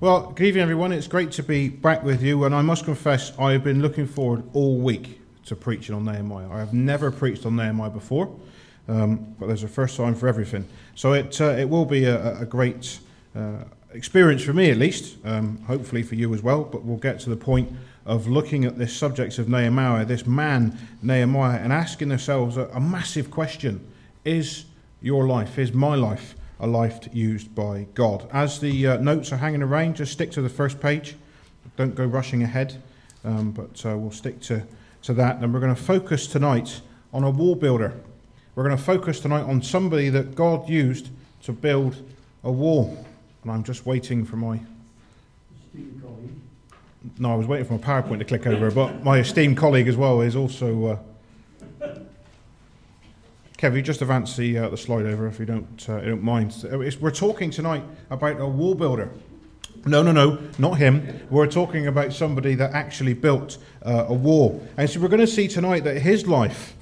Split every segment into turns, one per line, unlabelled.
Well, good evening, everyone. It's great to be back with you, and I must confess, I've been looking forward all week to preaching on Nehemiah. I have never preached on Nehemiah before, um, but there's a first time for everything. So it, uh, it will be a, a great uh, experience for me, at least, um, hopefully for you as well, but we'll get to the point of looking at this subject of Nehemiah, this man, Nehemiah, and asking ourselves a, a massive question Is your life, is my life, a life used by God. As the uh, notes are hanging around, just stick to the first page. Don't go rushing ahead, um, but uh, we'll stick to, to that. And we're going to focus tonight on a wall builder. We're going to focus tonight on somebody that God used to build a wall. And I'm just waiting for my. No, I was waiting for my PowerPoint to click over, but my esteemed colleague as well is also. Uh, Kev, you just advance the, uh, the slide over if you don't, uh, you don't mind. It's, we're talking tonight about a wall builder. No, no, no, not him. We're talking about somebody that actually built uh, a wall. And so we're going to see tonight that his life,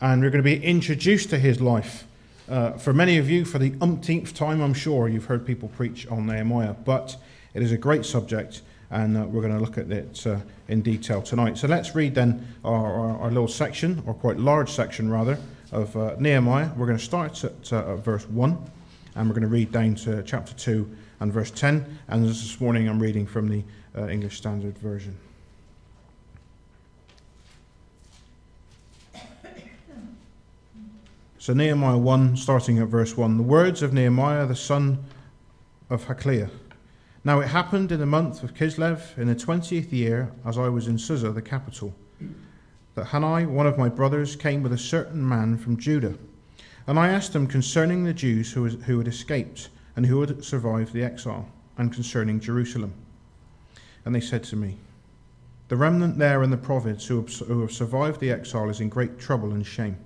and we're going to be introduced to his life. Uh, for many of you, for the umpteenth time, I'm sure you've heard people preach on Nehemiah, but it is a great subject, and uh, we're going to look at it uh, in detail tonight. So let's read then our, our, our little section, or quite large section rather, of uh, Nehemiah. We're going to start at, uh, verse 1 and we're going to read down to chapter 2 and verse 10. And this morning I'm reading from the uh, English Standard Version. So, Nehemiah 1, starting at verse 1. The words of Nehemiah, the son of Hachaliah. Now it happened in the month of Kislev, in the twentieth year, as I was in Susa, the capital that Hanani, one of my brothers, came with a certain man from Judah. And I asked him concerning the Jews who, was, who had escaped and who had survived the exile, and concerning Jerusalem. And they said to me, The remnant there in the province who have, who have survived the exile is in great trouble and shame.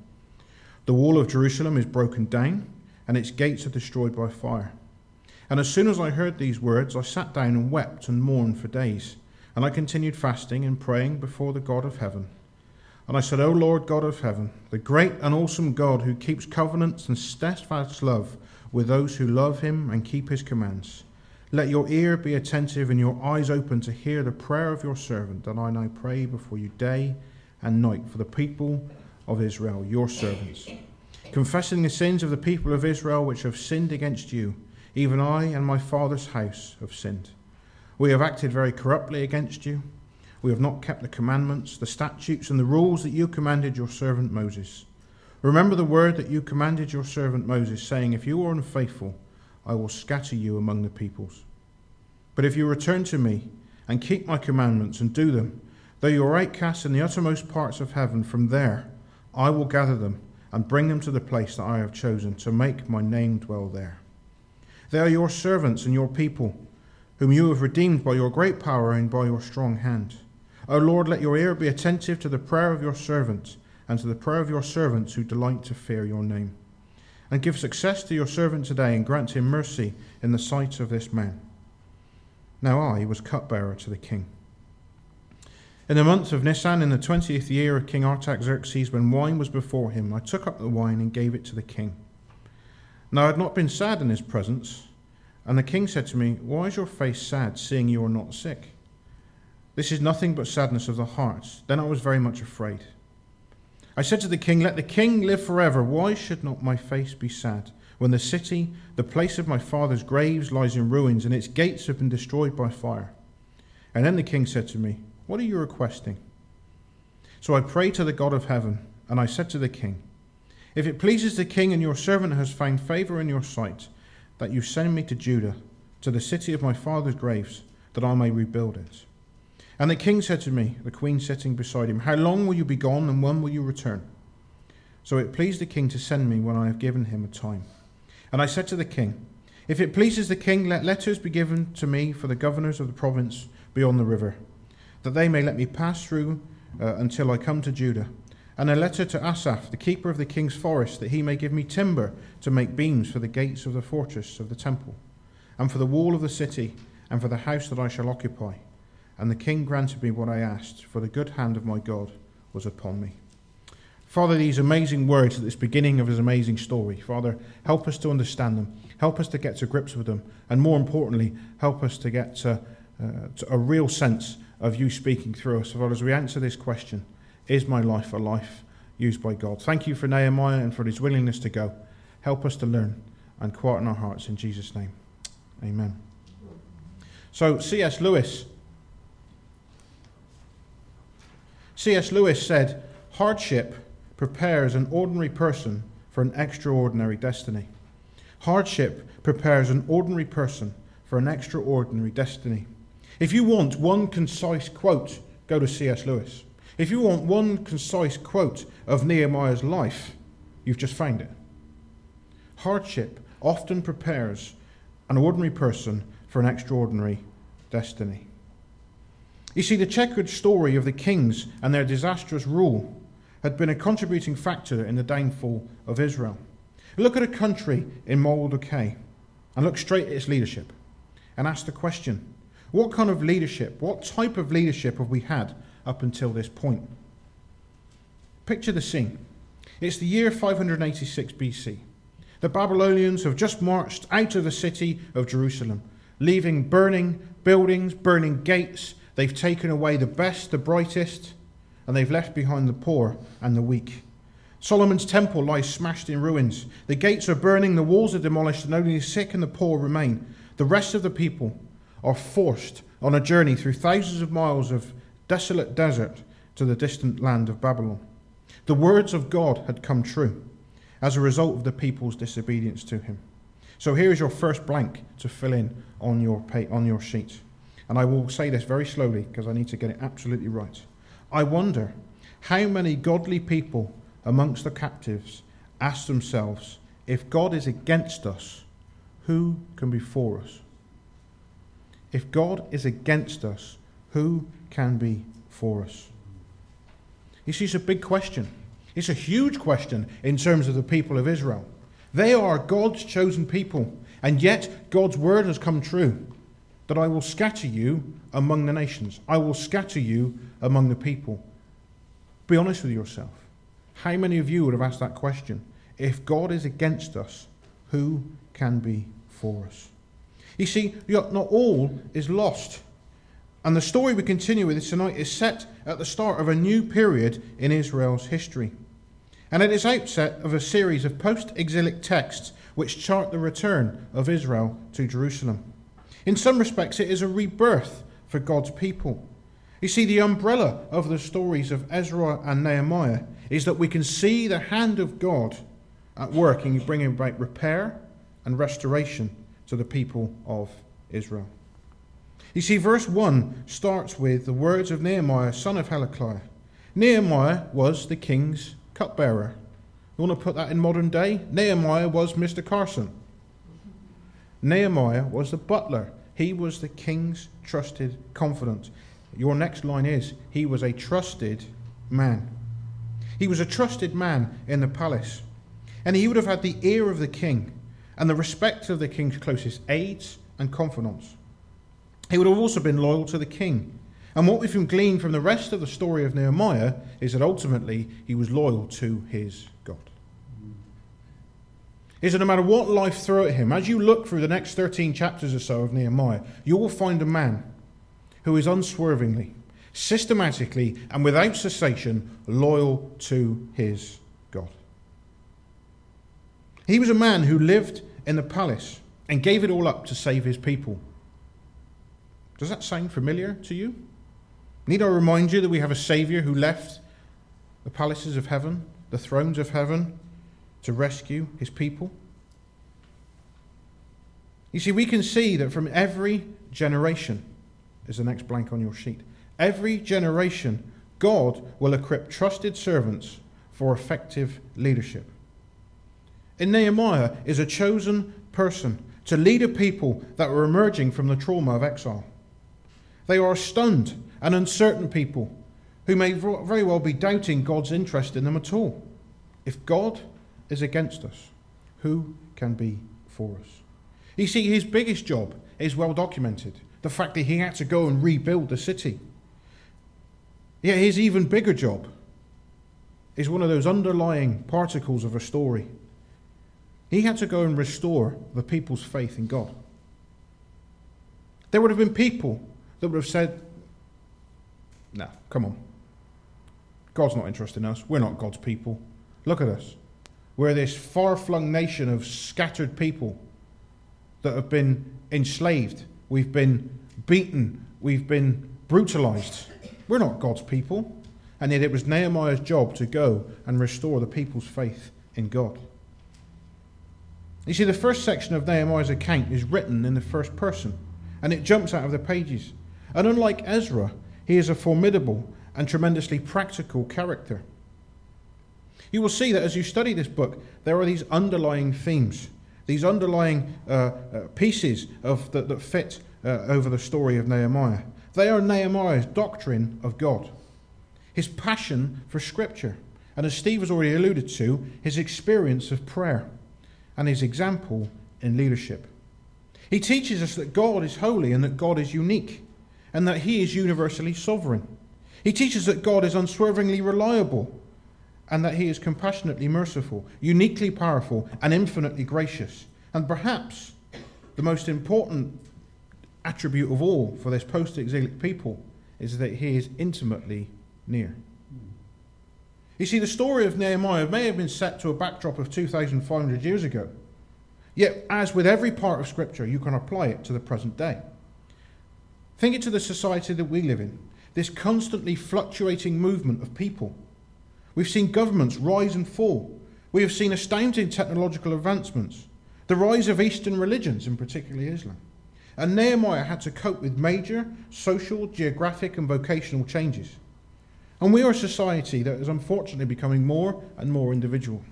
The wall of Jerusalem is broken down, and its gates are destroyed by fire. And as soon as I heard these words, I sat down and wept and mourned for days. And I continued fasting and praying before the God of heaven. And I said, O Lord God of heaven, the great and awesome God who keeps covenants and steadfast love with those who love him and keep his commands, let your ear be attentive and your eyes open to hear the prayer of your servant that I now pray before you day and night for the people of Israel, your servants, confessing the sins of the people of Israel which have sinned against you. Even I and my father's house have sinned. We have acted very corruptly against you we have not kept the commandments, the statutes, and the rules that you commanded your servant Moses. Remember the word that you commanded your servant Moses, saying, If you are unfaithful, I will scatter you among the peoples. But if you return to me and keep my commandments and do them, though you are outcast in the uttermost parts of heaven, from there I will gather them and bring them to the place that I have chosen to make my name dwell there. They are your servants and your people, whom you have redeemed by your great power and by your strong hand. O Lord, let your ear be attentive to the prayer of your servant and to the prayer of your servants who delight to fear your name. And give success to your servant today and grant him mercy in the sight of this man. Now I was cupbearer to the king. In the month of Nisan, in the twentieth year of King Artaxerxes, when wine was before him, I took up the wine and gave it to the king. Now I had not been sad in his presence, and the king said to me, Why is your face sad, seeing you are not sick? This is nothing but sadness of the hearts. Then I was very much afraid. I said to the king, Let the king live forever. Why should not my face be sad? When the city, the place of my father's graves, lies in ruins, and its gates have been destroyed by fire. And then the king said to me, What are you requesting? So I prayed to the God of heaven, and I said to the king, If it pleases the king and your servant has found favor in your sight, that you send me to Judah, to the city of my father's graves, that I may rebuild it. And the king said to me, the queen sitting beside him, How long will you be gone, and when will you return? So it pleased the king to send me when I have given him a time. And I said to the king, If it pleases the king, let letters be given to me for the governors of the province beyond the river, that they may let me pass through uh, until I come to Judah. And a letter to Asaph, the keeper of the king's forest, that he may give me timber to make beams for the gates of the fortress of the temple, and for the wall of the city, and for the house that I shall occupy and the king granted me what I asked, for the good hand of my God was upon me. Father, these amazing words at this beginning of his amazing story, Father, help us to understand them. Help us to get to grips with them. And more importantly, help us to get to, uh, to a real sense of you speaking through us. Father, as we answer this question, is my life a life used by God? Thank you for Nehemiah and for his willingness to go. Help us to learn and quieten our hearts in Jesus' name. Amen. So, C.S. Lewis. C.S. Lewis said, Hardship prepares an ordinary person for an extraordinary destiny. Hardship prepares an ordinary person for an extraordinary destiny. If you want one concise quote, go to C.S. Lewis. If you want one concise quote of Nehemiah's life, you've just found it. Hardship often prepares an ordinary person for an extraordinary destiny. You see, the checkered story of the kings and their disastrous rule had been a contributing factor in the downfall of Israel. Look at a country in moral decay and look straight at its leadership and ask the question what kind of leadership, what type of leadership have we had up until this point? Picture the scene. It's the year 586 BC. The Babylonians have just marched out of the city of Jerusalem, leaving burning buildings, burning gates. They've taken away the best, the brightest, and they've left behind the poor and the weak. Solomon's temple lies smashed in ruins. The gates are burning, the walls are demolished, and only the sick and the poor remain. The rest of the people are forced on a journey through thousands of miles of desolate desert to the distant land of Babylon. The words of God had come true as a result of the people's disobedience to him. So here is your first blank to fill in on your, pay, on your sheet. And I will say this very slowly because I need to get it absolutely right. I wonder how many godly people amongst the captives ask themselves, if God is against us, who can be for us? If God is against us, who can be for us? You see, it's a big question. It's a huge question in terms of the people of Israel. They are God's chosen people, and yet God's word has come true that I will scatter you among the nations, I will scatter you among the people. Be honest with yourself. How many of you would have asked that question? If God is against us, who can be for us? You see, not all is lost. And the story we continue with tonight is set at the start of a new period in Israel's history. And it is outset of a series of post exilic texts which chart the return of Israel to Jerusalem. In some respects, it is a rebirth for God's people. You see, the umbrella of the stories of Ezra and Nehemiah is that we can see the hand of God at work in bringing about repair and restoration to the people of Israel. You see, verse 1 starts with the words of Nehemiah, son of Hilkiah. Nehemiah was the king's cupbearer. You want to put that in modern day? Nehemiah was Mr. Carson. Nehemiah was the butler. He was the king's trusted confidant. Your next line is he was a trusted man. He was a trusted man in the palace. And he would have had the ear of the king and the respect of the king's closest aides and confidants. He would have also been loyal to the king. And what we can glean from the rest of the story of Nehemiah is that ultimately he was loyal to his God. Is that no matter what life threw at him, as you look through the next 13 chapters or so of Nehemiah, you will find a man who is unswervingly, systematically, and without cessation loyal to his God. He was a man who lived in the palace and gave it all up to save his people. Does that sound familiar to you? Need I remind you that we have a Saviour who left the palaces of heaven, the thrones of heaven, to rescue his people? You see, we can see that from every generation, is the next blank on your sheet, every generation, God will equip trusted servants for effective leadership. In Nehemiah is a chosen person to lead a people that were emerging from the trauma of exile. They are stunned and uncertain people who may very well be doubting God's interest in them at all. If God is against us, who can be for us? You see, his biggest job is well documented the fact that he had to go and rebuild the city. Yet his even bigger job is one of those underlying particles of a story. He had to go and restore the people's faith in God. There would have been people that would have said, No, come on. God's not interested in us. We're not God's people. Look at us. We're this far flung nation of scattered people that have been enslaved. We've been beaten. We've been brutalized. We're not God's people. And yet it was Nehemiah's job to go and restore the people's faith in God. You see, the first section of Nehemiah's account is written in the first person, and it jumps out of the pages. And unlike Ezra, he is a formidable and tremendously practical character. You will see that as you study this book, there are these underlying themes, these underlying uh, uh, pieces of, that, that fit uh, over the story of Nehemiah. They are Nehemiah's doctrine of God his passion for Scripture, and as Steve has already alluded to, his experience of prayer and his example in leadership. He teaches us that God is holy and that God is unique and that he is universally sovereign. He teaches that God is unswervingly reliable and that he is compassionately merciful, uniquely powerful, and infinitely gracious. And perhaps the most important attribute of all for this post exilic people is that he is intimately near. You see, the story of Nehemiah may have been set to a backdrop of 2,500 years ago. Yet, as with every part of Scripture, you can apply it to the present day. Think it to the society that we live in, this constantly fluctuating movement of people. We've seen governments rise and fall. We have seen astounding technological advancements, the rise of Eastern religions, in particularly Islam. And Nehemiah had to cope with major social, geographic, and vocational changes. And we are a society that is unfortunately becoming more and more individual.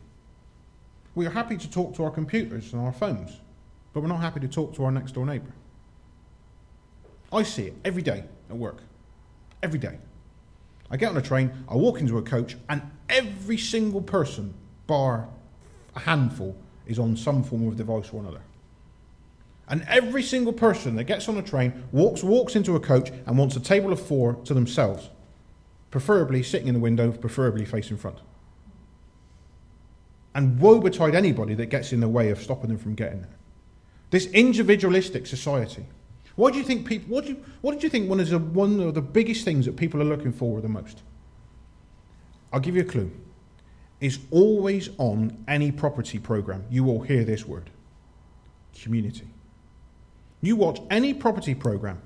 We are happy to talk to our computers and our phones, but we're not happy to talk to our next door neighbour. I see it every day at work. Every day. I get on a train, I walk into a coach, and every single person, bar a handful, is on some form of device or another. And every single person that gets on a train walks walks into a coach and wants a table of four to themselves preferably sitting in the window, preferably facing front. And woe betide anybody that gets in the way of stopping them from getting there. This individualistic society. What do you think people? What, do you, what did you think one of the one of the biggest things that people are looking for the most? I'll give you a clue. Is always on any property program. You will hear this word: community. You watch any property program,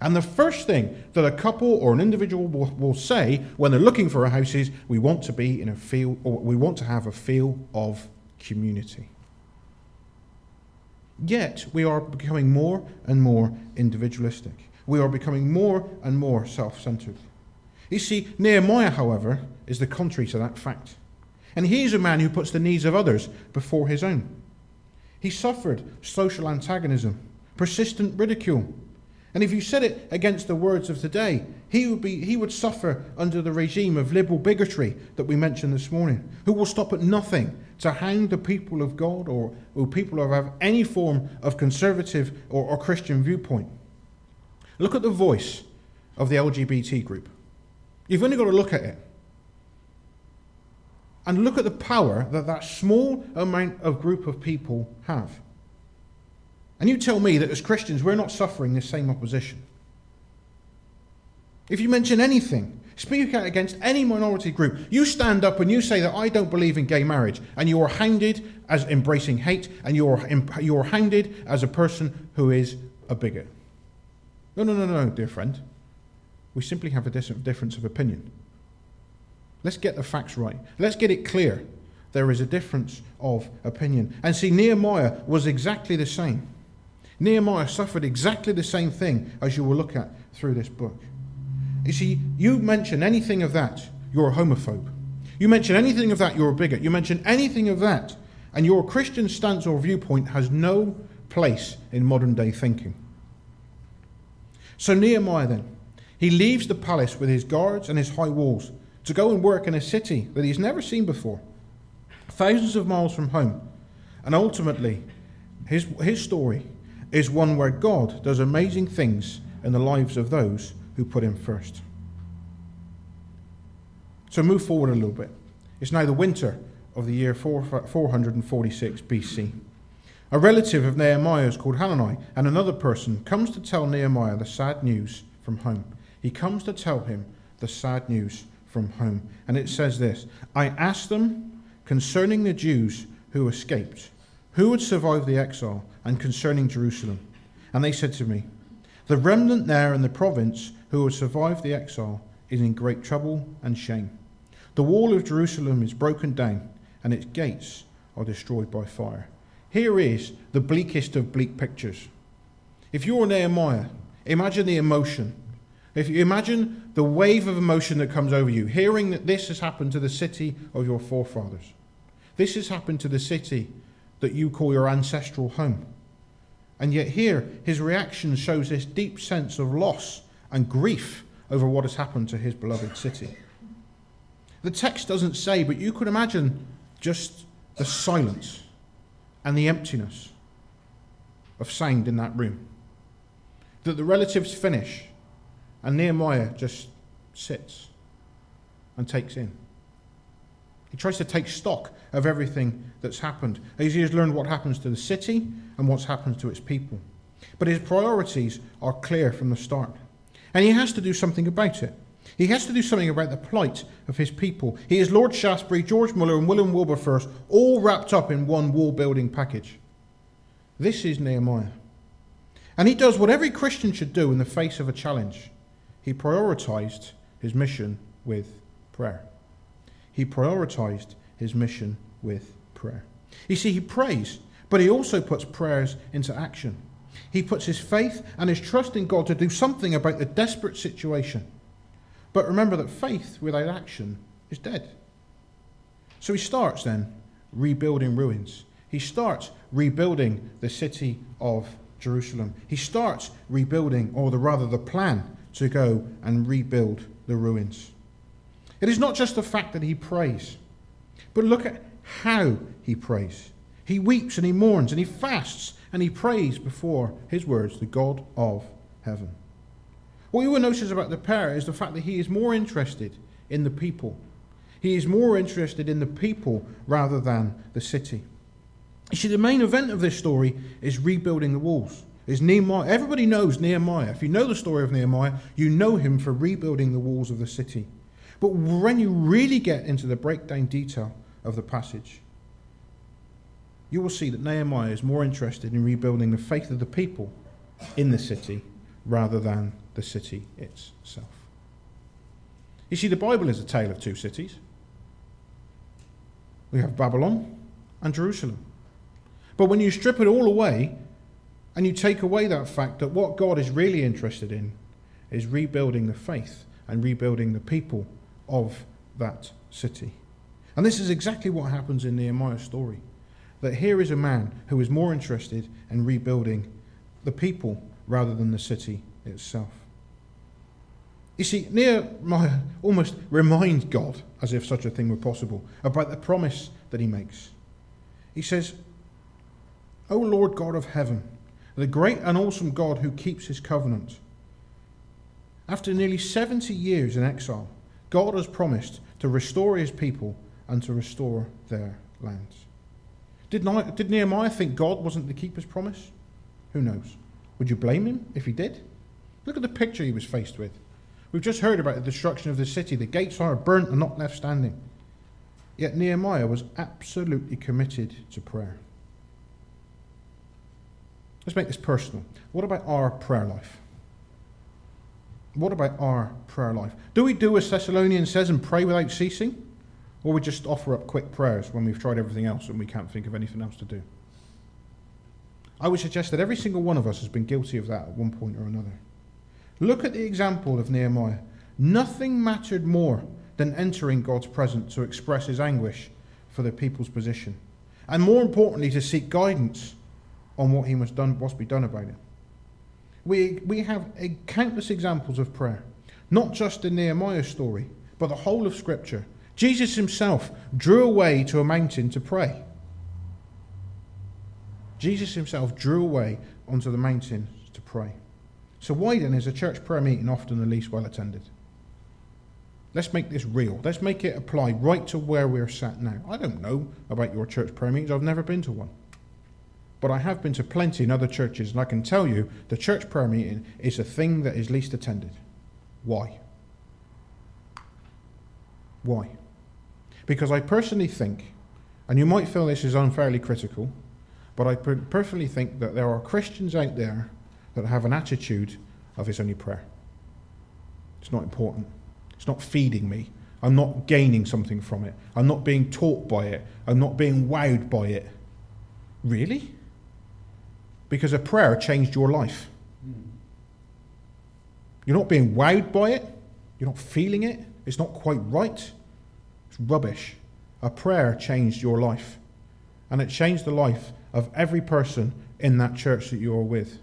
and the first thing that a couple or an individual will, will, say when they're looking for a house is, we want to be in a feel, or we want to have a feel of community. Yet, we are becoming more and more individualistic. We are becoming more and more self centered. You see, Nehemiah, however, is the contrary to that fact. And he is a man who puts the needs of others before his own. He suffered social antagonism, persistent ridicule, and if you set it against the words of today, he would, be, he would suffer under the regime of liberal bigotry that we mentioned this morning, who will stop at nothing to hang the people of God or, or people who have any form of conservative or, or Christian viewpoint. Look at the voice of the LGBT group. You've only got to look at it. And look at the power that that small amount of group of people have. And you tell me that as Christians, we're not suffering this same opposition. If you mention anything, speak out against any minority group, you stand up and you say that I don't believe in gay marriage, and you are hounded as embracing hate, and you are, you are hounded as a person who is a bigot. No, no, no, no, dear friend. We simply have a difference of opinion. Let's get the facts right. Let's get it clear. There is a difference of opinion. And see, Nehemiah was exactly the same. Nehemiah suffered exactly the same thing as you will look at through this book. You see, you mention anything of that, you're a homophobe. You mention anything of that, you're a bigot. You mention anything of that, and your Christian stance or viewpoint has no place in modern day thinking. So, Nehemiah then, he leaves the palace with his guards and his high walls to go and work in a city that he's never seen before, thousands of miles from home. And ultimately, his, his story is one where God does amazing things in the lives of those who put Him first. So move forward a little bit. It's now the winter of the year 446 BC. A relative of Nehemiah's called Hanani, and another person comes to tell Nehemiah the sad news from home. He comes to tell him the sad news from home. And it says this I asked them concerning the Jews who escaped, who would survive the exile, and concerning Jerusalem. And they said to me, The remnant there in the province who would survive the exile is in great trouble and shame. The wall of Jerusalem is broken down, and its gates are destroyed by fire. Here is the bleakest of bleak pictures. If you're Nehemiah, imagine the emotion. If you imagine the wave of emotion that comes over you, hearing that this has happened to the city of your forefathers. This has happened to the city that you call your ancestral home. And yet, here, his reaction shows this deep sense of loss and grief over what has happened to his beloved city. The text doesn't say, but you could imagine just the silence and the emptiness of sound in that room. That the relatives finish and Nehemiah just sits and takes in. He tries to take stock of everything that's happened as he has learned what happens to the city and what's happened to its people. But his priorities are clear from the start. And he has to do something about it. He has to do something about the plight of his people. He is Lord Shaftesbury, George Muller, and William Wilberforce, all wrapped up in one wall building package. This is Nehemiah. And he does what every Christian should do in the face of a challenge. He prioritized his mission with prayer. He prioritized his mission with prayer. You see, he prays, but he also puts prayers into action. He puts his faith and his trust in God to do something about the desperate situation. But remember that faith without action is dead. So he starts then rebuilding ruins. He starts rebuilding the city of Jerusalem. He starts rebuilding, or the, rather, the plan to go and rebuild the ruins. It is not just the fact that he prays, but look at how he prays. He weeps and he mourns and he fasts and he prays before his words, the God of heaven. What you will notice about the prayer is the fact that he is more interested in the people. He is more interested in the people rather than the city. You see, the main event of this story is rebuilding the walls. Is Nehemiah. Everybody knows Nehemiah. If you know the story of Nehemiah, you know him for rebuilding the walls of the city. But when you really get into the breakdown detail of the passage, you will see that Nehemiah is more interested in rebuilding the faith of the people in the city rather than the city itself. You see, the Bible is a tale of two cities. We have Babylon and Jerusalem. But when you strip it all away and you take away that fact that what God is really interested in is rebuilding the faith and rebuilding the people of that city. And this is exactly what happens in Nehemiah's story. That here is a man who is more interested in rebuilding the people rather than the city itself. You see, Nehemiah almost reminds God, as if such a thing were possible, about the promise that he makes. He says, O Lord God of heaven, the great and awesome God who keeps his covenant. After nearly 70 years in exile, God has promised to restore his people and to restore their lands. Did, did Nehemiah think God wasn't to keep his promise? Who knows? Would you blame him if he did? Look at the picture he was faced with. We've just heard about the destruction of the city. The gates are burnt and not left standing. Yet Nehemiah was absolutely committed to prayer. Let's make this personal. What about our prayer life? What about our prayer life? Do we do as Thessalonians says and pray without ceasing? Or we just offer up quick prayers when we've tried everything else and we can't think of anything else to do? I would suggest that every single one of us has been guilty of that at one point or another. Look at the example of Nehemiah. Nothing mattered more than entering God's presence to express his anguish for the people's position. And more importantly, to seek guidance on what he must, done, must be done about it. We, we have a, countless examples of prayer, not just in Nehemiah's story, but the whole of Scripture. Jesus himself drew away to a mountain to pray. Jesus himself drew away onto the mountain to pray. So, why then is a church prayer meeting often the least well attended? Let's make this real. Let's make it apply right to where we're sat now. I don't know about your church prayer meetings. I've never been to one. But I have been to plenty in other churches, and I can tell you the church prayer meeting is a thing that is least attended. Why? Why? Because I personally think, and you might feel this is unfairly critical, but I personally think that there are Christians out there that have an attitude of it's only prayer. It's not important. It's not feeding me. I'm not gaining something from it. I'm not being taught by it. I'm not being wowed by it. Really? Because a prayer changed your life. You're not being wowed by it. You're not feeling it. It's not quite right. It's rubbish. A prayer changed your life. And it changed the life of every person in that church that you're with.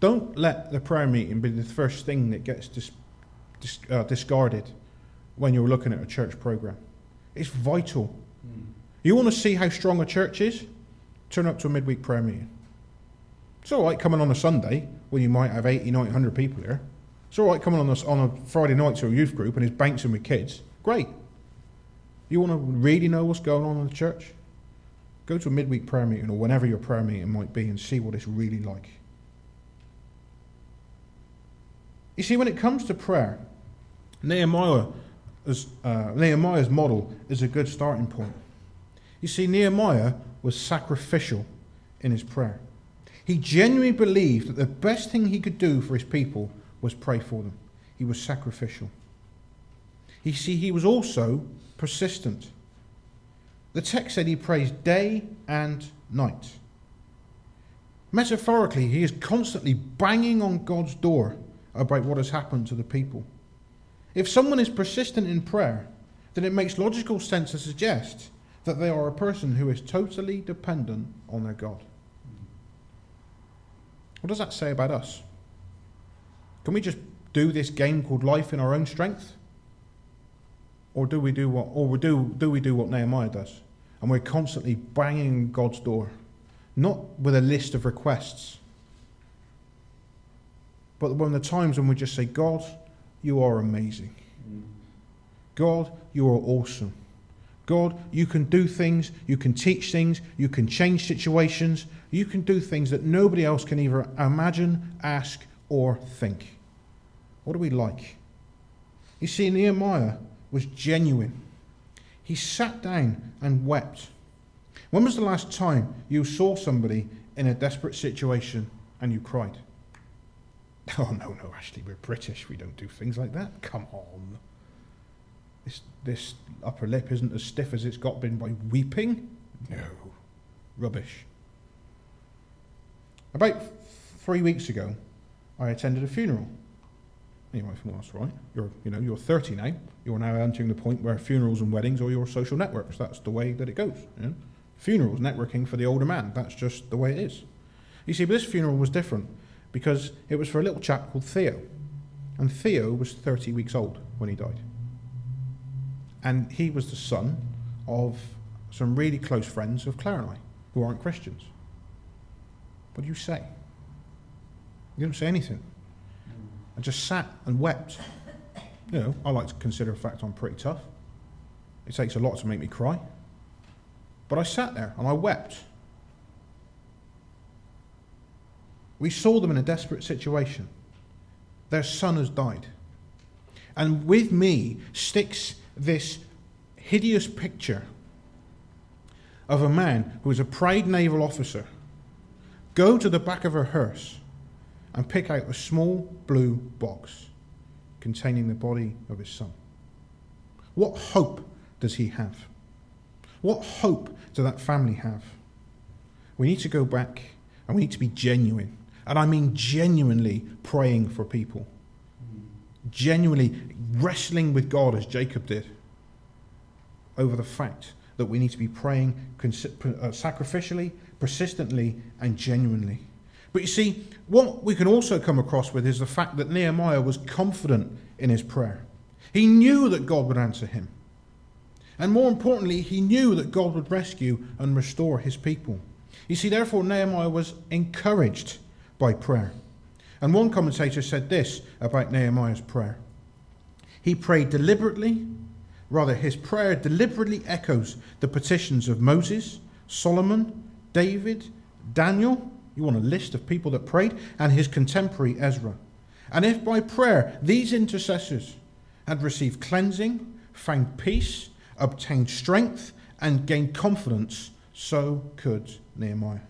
Don't let the prayer meeting be the first thing that gets dis- dis- uh, discarded when you're looking at a church program. It's vital. Mm. You want to see how strong a church is? Turn up to a midweek prayer meeting. It's all right coming on a Sunday when you might have 80, 90, 100 people here. It's all right coming on a, on a Friday night to a youth group and it's banks and with kids. Great. You want to really know what's going on in the church? Go to a midweek prayer meeting or whenever your prayer meeting might be and see what it's really like. You see, when it comes to prayer, uh, Nehemiah's model is a good starting point. You see, Nehemiah was sacrificial in his prayer. He genuinely believed that the best thing he could do for his people was pray for them. He was sacrificial. You see, he was also persistent. The text said he prays day and night. Metaphorically, he is constantly banging on God's door about what has happened to the people. If someone is persistent in prayer, then it makes logical sense to suggest that they are a person who is totally dependent on their God. What does that say about us? Can we just do this game called life in our own strength? Or do we do what or do, do we do what Nehemiah does? And we're constantly banging God's door, not with a list of requests, but when the times when we just say, God, you are amazing. God, you are awesome. God, you can do things, you can teach things, you can change situations, you can do things that nobody else can either imagine, ask, or think. What do we like? You see, Nehemiah was genuine. He sat down and wept. When was the last time you saw somebody in a desperate situation and you cried? Oh, no, no, Ashley, we're British. We don't do things like that. Come on. This, this upper lip isn't as stiff as it's got been by weeping. No. Rubbish. About three weeks ago, I attended a funeral. Anyway, well, that's right. You're, you know, you're 30 now. You're now entering the point where funerals and weddings are your social networks. That's the way that it goes. You know? Funerals, networking for the older man. That's just the way it is. You see, but this funeral was different because it was for a little chap called Theo. And Theo was 30 weeks old when he died. And he was the son of some really close friends of Claire and I, who aren't Christians. What do you say? You don't say anything. I just sat and wept. You know, I like to consider the fact I'm pretty tough. It takes a lot to make me cry. But I sat there and I wept. We saw them in a desperate situation. Their son has died. And with me sticks this hideous picture of a man who is a proud naval officer go to the back of a hearse and pick out a small blue box containing the body of his son. What hope does he have? What hope does that family have? We need to go back and we need to be genuine. And I mean genuinely praying for people. Genuinely wrestling with God as Jacob did over the fact that we need to be praying uh, sacrificially, persistently, and genuinely. But you see, what we can also come across with is the fact that Nehemiah was confident in his prayer. He knew that God would answer him. And more importantly, he knew that God would rescue and restore his people. You see, therefore, Nehemiah was encouraged by prayer. And one commentator said this about Nehemiah's prayer He prayed deliberately. Rather, his prayer deliberately echoes the petitions of Moses, Solomon, David, Daniel. You want a list of people that prayed, and his contemporary Ezra. And if by prayer these intercessors had received cleansing, found peace, obtained strength, and gained confidence, so could Nehemiah.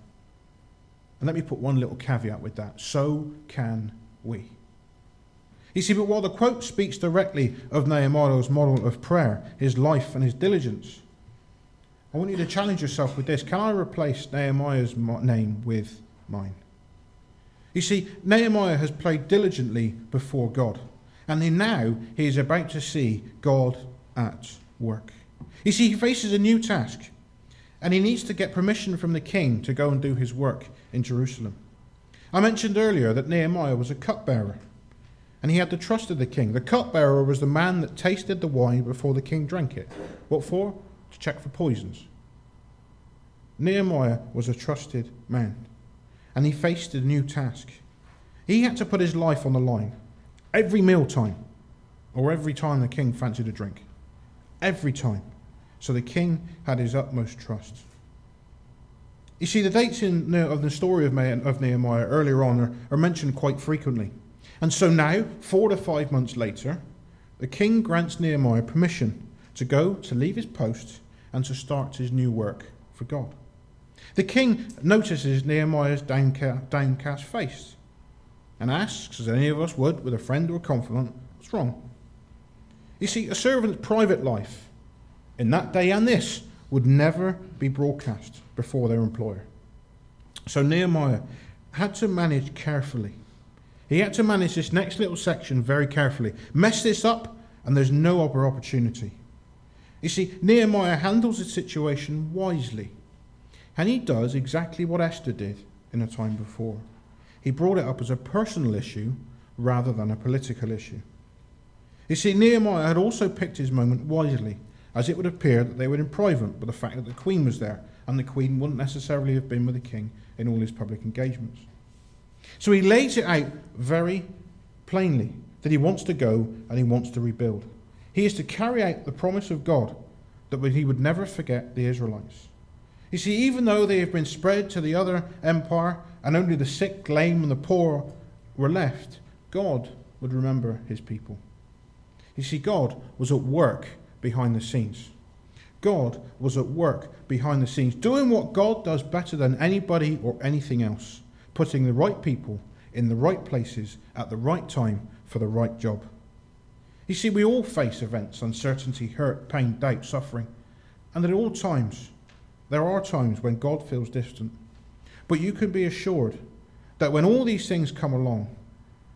And let me put one little caveat with that so can we. You see, but while the quote speaks directly of Nehemiah's model of prayer, his life, and his diligence, I want you to challenge yourself with this. Can I replace Nehemiah's name with mine? You see, Nehemiah has prayed diligently before God, and now he is about to see God at work. You see, he faces a new task, and he needs to get permission from the king to go and do his work in Jerusalem. I mentioned earlier that Nehemiah was a cupbearer, and he had the trust of the king. The cupbearer was the man that tasted the wine before the king drank it. What for? To check for poisons. Nehemiah was a trusted man, and he faced a new task. He had to put his life on the line every mealtime, or every time the king fancied a drink. Every time. So the king had his utmost trust. You see, the dates in, of the story of, Nehemiah earlier on are, are mentioned quite frequently. And so now, four to five months later, the king grants Nehemiah permission to go, to leave his post, and to start his new work for God. The king notices Nehemiah's downcast face and asks, as any of us would with a friend or a confidant, what's wrong? You see, a servant's private life in that day and this would never be broadcast before their employer. So Nehemiah had to manage carefully. He had to manage this next little section very carefully. Mess this up, and there's no other opportunity. You see, Nehemiah handles the situation wisely, and he does exactly what Esther did in a time before. He brought it up as a personal issue rather than a political issue. You see, Nehemiah had also picked his moment wisely as it would appear that they were in private, but the fact that the Queen was there, and the Queen wouldn't necessarily have been with the King in all his public engagements. So he lays it out very plainly that he wants to go and he wants to rebuild. He is to carry out the promise of God that he would never forget the Israelites. You see, even though they have been spread to the other empire and only the sick, lame, and the poor were left, God would remember his people. You see, God was at work behind the scenes. God was at work behind the scenes, doing what God does better than anybody or anything else, putting the right people in the right places at the right time for the right job. You see, we all face events, uncertainty, hurt, pain, doubt, suffering, and at all times, there are times when God feels distant. But you can be assured that when all these things come along,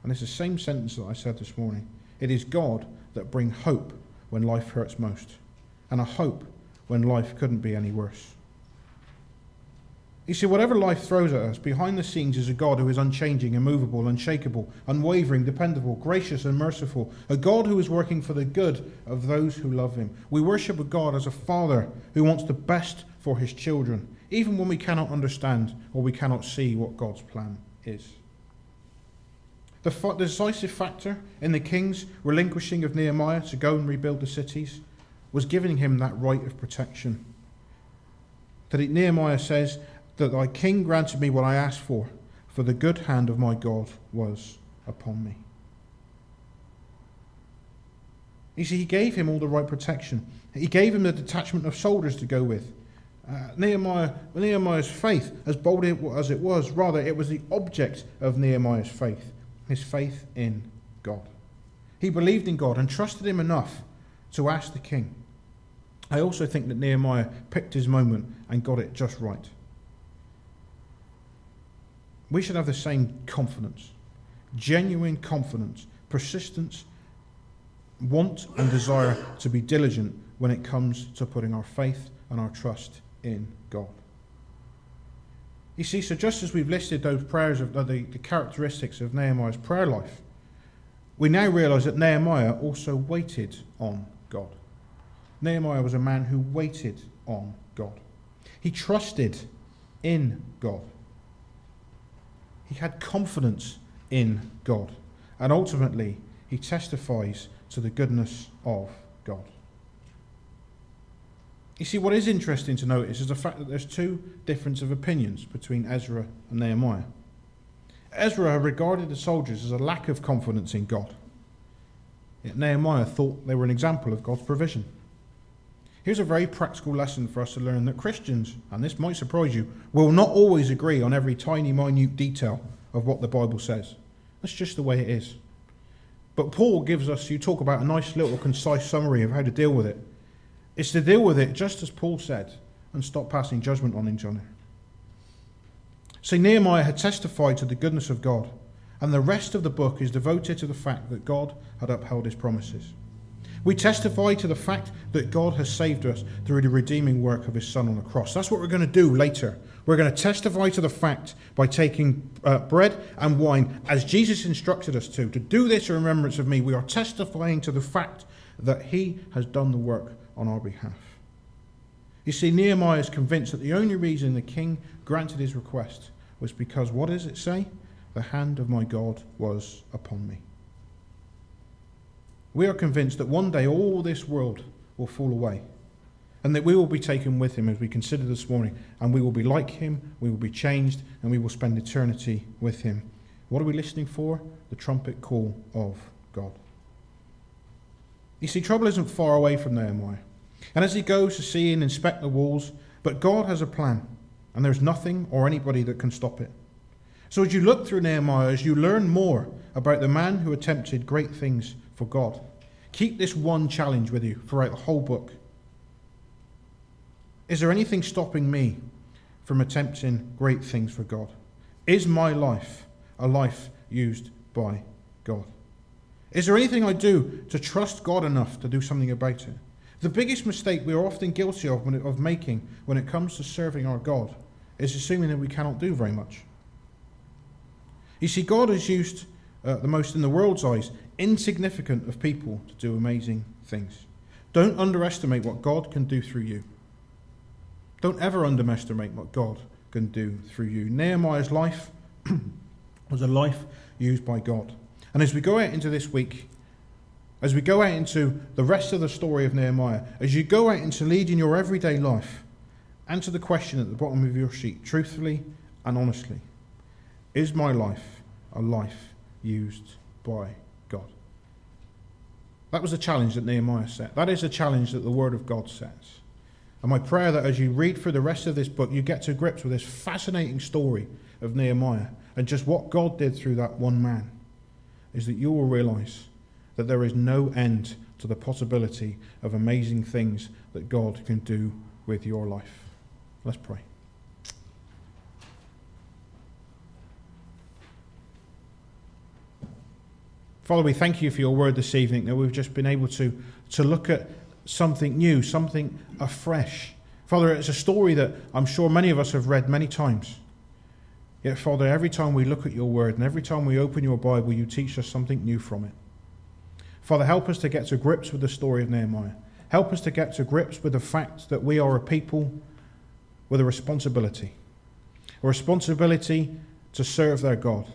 and it's the same sentence that I said this morning, it is God that brings hope when life hurts most, and a hope when life couldn't be any worse. You see, whatever life throws at us, behind the scenes is a God who is unchanging, immovable, unshakable, unwavering, dependable, gracious, and merciful. A God who is working for the good of those who love him. We worship a God as a father who wants the best for his children, even when we cannot understand or we cannot see what God's plan is. The, decisive factor in the king's relinquishing of Nehemiah to go and rebuild the cities was giving him that right of protection. That it, Nehemiah says, That thy king granted me what I asked for, for the good hand of my God was upon me. You see, he gave him all the right protection. He gave him the detachment of soldiers to go with. Uh, Nehemiah, Nehemiah's faith, as bold as it was, rather, it was the object of Nehemiah's faith his faith in God. He believed in God and trusted him enough to ask the king. I also think that Nehemiah picked his moment and got it just right. We should have the same confidence, genuine confidence, persistence, want and desire to be diligent when it comes to putting our faith and our trust in God. You see, so just as we've listed those prayers of uh, the, the characteristics of Nehemiah's prayer life, we now realize that Nehemiah also waited on God. Nehemiah was a man who waited on God. He trusted in God. He had confidence in God. And ultimately, he testifies to the goodness of God. You see, what is interesting to notice is the fact that there's two differences of opinions between Ezra and Nehemiah. Ezra regarded the soldiers as a lack of confidence in God. Yet Nehemiah thought they were an example of God's provision. Here's a very practical lesson for us to learn that Christians, and this might surprise you, will not always agree on every tiny, minute detail of what the Bible says. That's just the way it is. But Paul gives us, you talk about a nice little concise summary of how to deal with it. It's to deal with it just as Paul said and stop passing judgment on each other. See, Nehemiah had testified to the goodness of God, and the rest of the book is devoted to the fact that God had upheld his promises. We testify to the fact that God has saved us through the redeeming work of his Son on the cross. That's what we're going to do later. We're going to testify to the fact by taking uh, bread and wine, as Jesus instructed us to. To do this in remembrance of me, we are testifying to the fact that he has done the work on our behalf. You see, Nehemiah is convinced that the only reason the king granted his request was because, what does it say? The hand of my God was upon me. We are convinced that one day all this world will fall away and that we will be taken with him as we consider this morning, and we will be like him, we will be changed, and we will spend eternity with him. What are we listening for? The trumpet call of God. You see, trouble isn't far away from Nehemiah. And as he goes to see and inspect the walls, but God has a plan, and there's nothing or anybody that can stop it. So as you look through Nehemiah, as you learn more about the man who attempted great things for God. Keep this one challenge with you throughout the whole book. Is there anything stopping me from attempting great things for God? Is my life a life used by God? Is there anything I do to trust God enough to do something about it? The biggest mistake we are often guilty of, it, of making when it comes to serving our God is assuming that we cannot do very much. You see, God is used uh, the most in the world's eyes insignificant of people to do amazing things. Don't underestimate what God can do through you. Don't ever underestimate what God can do through you. Nehemiah's life was a life used by God. And as we go out into this week, as we go out into the rest of the story of Nehemiah, as you go out into leading your everyday life, answer the question at the bottom of your sheet truthfully and honestly Is my life a life used by God. That was the challenge that Nehemiah set. That is a challenge that the Word of God sets. And my prayer that as you read through the rest of this book, you get to grips with this fascinating story of Nehemiah and just what God did through that one man, is that you will realize that there is no end to the possibility of amazing things that God can do with your life. Let's pray. Father, we thank you for your word this evening that we've just been able to, to look at something new, something afresh. Father, it's a story that I'm sure many of us have read many times. Yet, Father, every time we look at your word and every time we open your Bible, you teach us something new from it. Father, help us to get to grips with the story of Nehemiah. Help us to get to grips with the fact that we are a people with a responsibility a responsibility to serve their God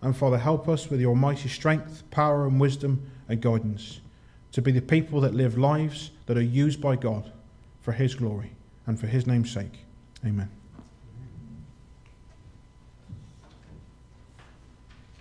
and Father, help us with your mighty strength, power, and wisdom and guidance to be the people that live lives that are used by God for His glory and for His name's sake. Amen.